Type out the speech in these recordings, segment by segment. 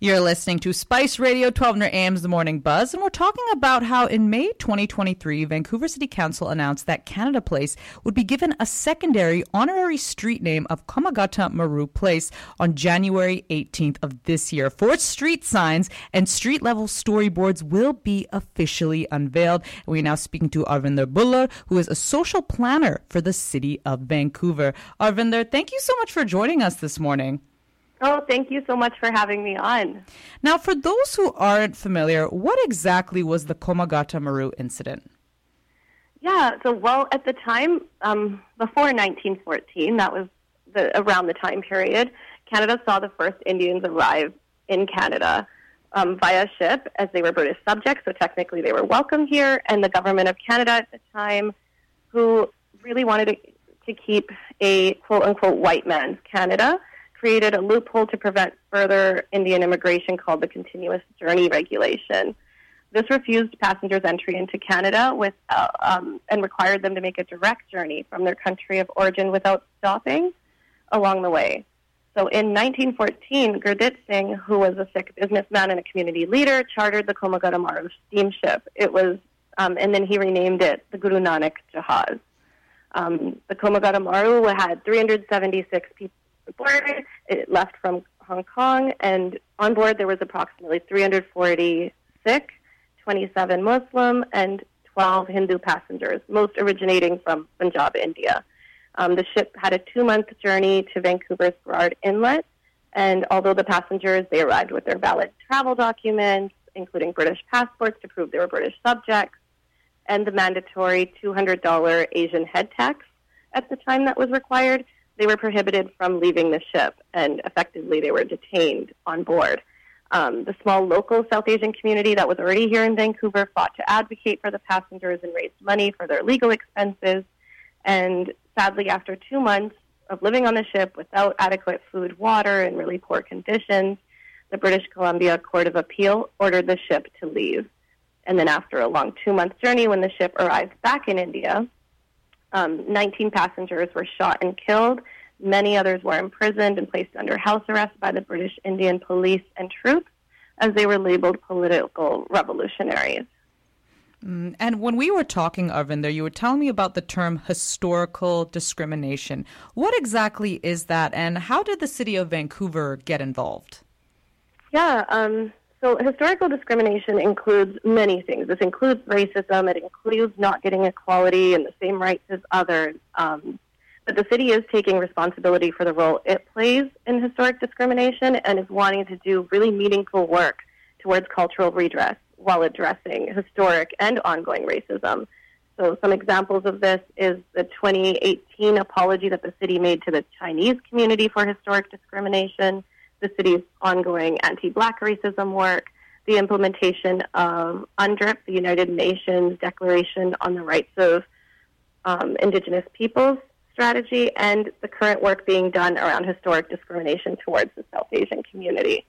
You're listening to Spice Radio 1200 AM's The Morning Buzz, and we're talking about how in May 2023, Vancouver City Council announced that Canada Place would be given a secondary honorary street name of Komagata Maru Place on January 18th of this year. Four street signs and street level storyboards will be officially unveiled. we're now speaking to Arvinder Bhullar, who is a social planner for the city of Vancouver. Arvinder, thank you so much for joining us this morning. Oh, thank you so much for having me on. Now, for those who aren't familiar, what exactly was the Komagata Maru incident? Yeah, so well, at the time um, before 1914, that was the, around the time period, Canada saw the first Indians arrive in Canada um, via ship as they were British subjects, so technically they were welcome here. And the government of Canada at the time, who really wanted to, to keep a quote unquote white man's Canada, created a loophole to prevent further Indian immigration called the Continuous Journey Regulation. This refused passengers entry into Canada with, uh, um, and required them to make a direct journey from their country of origin without stopping along the way. So in 1914, Gurdit Singh, who was a Sikh businessman and a community leader, chartered the Komagata Maru steamship. It was, um, and then he renamed it the Guru Nanak Jahaz. Um, the Komagata Maru had 376 people It left from Hong Kong, and on board there was approximately 340 Sikh, 27 Muslim, and 12 Hindu passengers, most originating from Punjab, India. Um, the ship had a two-month journey to Vancouver's Burrard Inlet, and although the passengers they arrived with their valid travel documents, including British passports to prove they were British subjects, and the mandatory $200 Asian head tax at the time that was required, they were prohibited from leaving the ship, and effectively they were detained on board. Um, the small local South Asian community that was already here in Vancouver fought to advocate for the passengers and raised money for their legal expenses. And sadly, after two months of living on the ship without adequate food, water, and really poor conditions, the British Columbia Court of Appeal ordered the ship to leave. And then, after a long two month journey, when the ship arrived back in India, um, 19 passengers were shot and killed. Many others were imprisoned and placed under house arrest by the British Indian police and troops as they were labeled political revolutionaries. Mm, and when we were talking, Arvinder, you were telling me about the term historical discrimination. What exactly is that, and how did the city of Vancouver get involved? Yeah, um, so historical discrimination includes many things. This includes racism. It includes not getting equality and the same rights as others. Um, but the city is taking responsibility for the role it plays in historic discrimination and is wanting to do really meaningful work towards cultural redress while addressing historic and ongoing racism. So, some examples of this is the 2018 apology that the city made to the Chinese community for historic discrimination the city's ongoing anti-black racism work, the implementation of UNDRIP, the United Nations Declaration on the Rights of um, Indigenous Peoples strategy, and the current work being done around historic discrimination towards the South Asian community.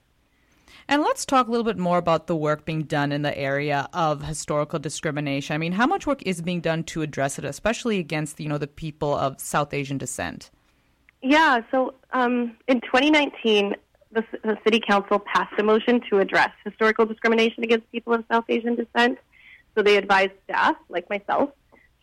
And let's talk a little bit more about the work being done in the area of historical discrimination. I mean, how much work is being done to address it, especially against you know the people of South Asian descent? Yeah, so um, in 2019, the, the City Council passed a motion to address historical discrimination against people of South Asian descent. So they advised staff, like myself,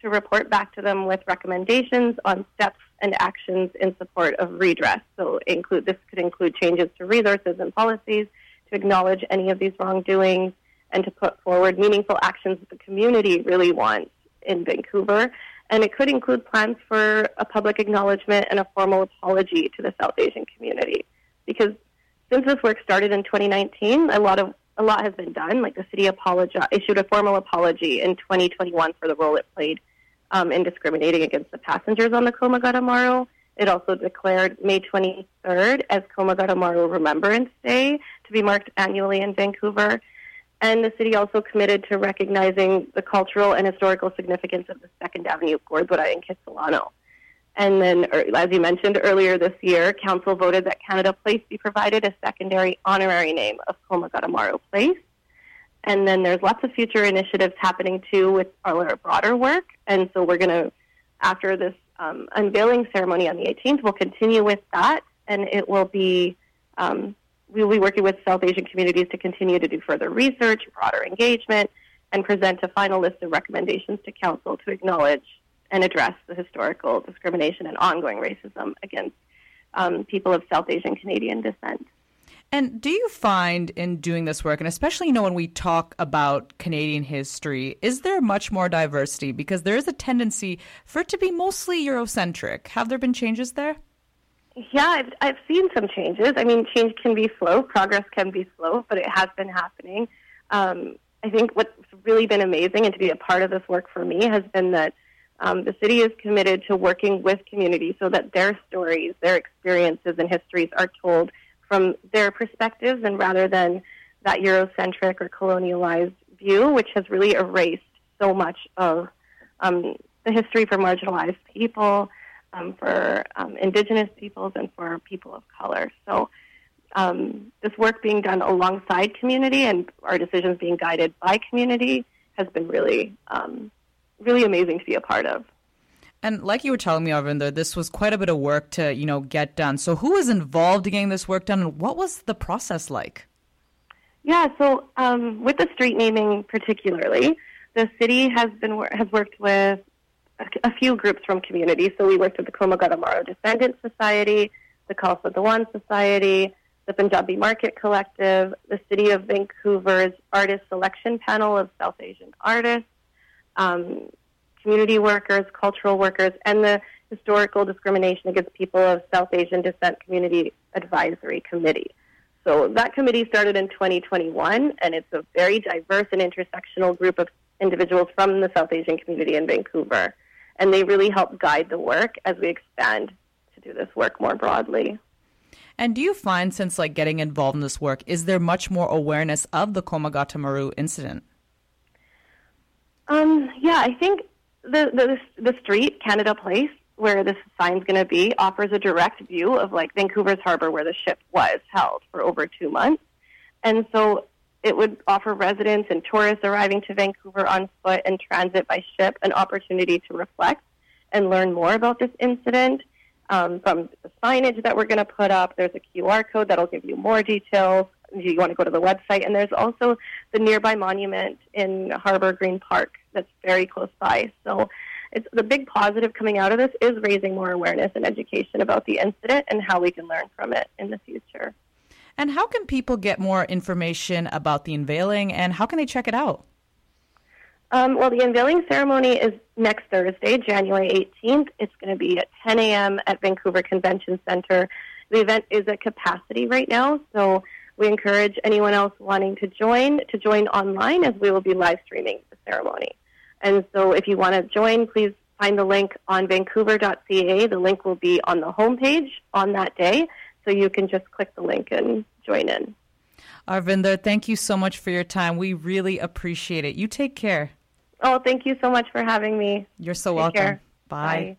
to report back to them with recommendations on steps and actions in support of redress. So include this could include changes to resources and policies to acknowledge any of these wrongdoings and to put forward meaningful actions that the community really wants in Vancouver. And it could include plans for a public acknowledgement and a formal apology to the South Asian community. Because since this work started in 2019, a lot of a lot has been done. Like the city apologi- issued a formal apology in 2021 for the role it played um, in discriminating against the passengers on the Komagata Maru. It also declared May 23rd as Komagata Maru Remembrance Day to be marked annually in Vancouver. And the city also committed to recognizing the cultural and historical significance of the Second Avenue Gurdwara in Kitsilano. And then, er, as you mentioned earlier this year, Council voted that Canada Place be provided a secondary honorary name of Komagata Maru Place. And then there's lots of future initiatives happening too with our broader work. And so we're going to, after this um, unveiling ceremony on the 18th, we'll continue with that. And it will be um, we will be working with South Asian communities to continue to do further research, broader engagement, and present a final list of recommendations to Council to acknowledge and address the historical discrimination and ongoing racism against um, people of South Asian Canadian descent. And do you find in doing this work, and especially you know when we talk about Canadian history, is there much more diversity? Because there is a tendency for it to be mostly Eurocentric. Have there been changes there? Yeah, I've, I've seen some changes. I mean, change can be slow, progress can be slow, but it has been happening. Um, I think what's really been amazing and to be a part of this work for me has been that um, the city is committed to working with communities so that their stories, their experiences, and histories are told from their perspectives and rather than that Eurocentric or colonialized view, which has really erased so much of um, the history for marginalized people, um, for um, indigenous peoples, and for people of color. So, um, this work being done alongside community and our decisions being guided by community has been really, um, really amazing to be a part of. And like you were telling me, Arvinder, this was quite a bit of work to, you know, get done. So who was involved in getting this work done and what was the process like? Yeah, so um, with the street naming particularly, the city has been has worked with a, a few groups from communities. So we worked with the Komagata Maru Descendant Society, the Khalsa Diwan Society, the Punjabi Market Collective, the City of Vancouver's Artist Selection Panel of South Asian Artists, um, community workers, cultural workers, and the Historical Discrimination Against People of South Asian Descent Community Advisory Committee. So that committee started in 2021, and it's a very diverse and intersectional group of individuals from the South Asian community in Vancouver. And they really help guide the work as we expand to do this work more broadly. And do you find, since like getting involved in this work, is there much more awareness of the Komagata Maru incident? Yeah, I think the, the the street Canada Place where this sign's going to be offers a direct view of like Vancouver's harbor where the ship was held for over two months, and so it would offer residents and tourists arriving to Vancouver on foot and transit by ship an opportunity to reflect and learn more about this incident. Um, from the signage that we're going to put up, there's a QR code that'll give you more details. You want to go to the website, and there's also the nearby monument in Harbor Green Park that's very close by. So it's the big positive coming out of this is raising more awareness and education about the incident and how we can learn from it in the future. And how can people get more information about the unveiling and how can they check it out? Um, well, the unveiling ceremony is next Thursday, January 18th. It's going to be at 10 a.m. at Vancouver Convention Center. The event is at capacity right now, so we encourage anyone else wanting to join to join online as we will be live streaming the ceremony. And so if you want to join, please find the link on vancouver.ca. The link will be on the homepage on that day, so you can just click the link and join in. Arvinder, thank you so much for your time. We really appreciate it. You take care. Oh, thank you so much for having me. You're so take welcome. Care. Bye. Bye.